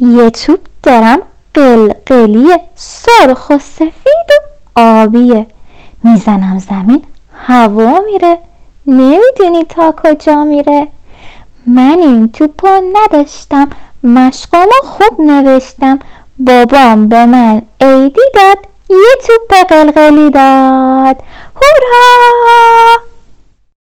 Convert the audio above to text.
یه چوب دارم قلقلی سرخ و سفید و آبیه. می‌زنم زمین هوا میره. نمی‌دونی تا کجا میره. من این توپو نداشتم. مشقامو خوب نوشتم. بابام به من عیدی داد یه توپ قلقلی داد. هورا!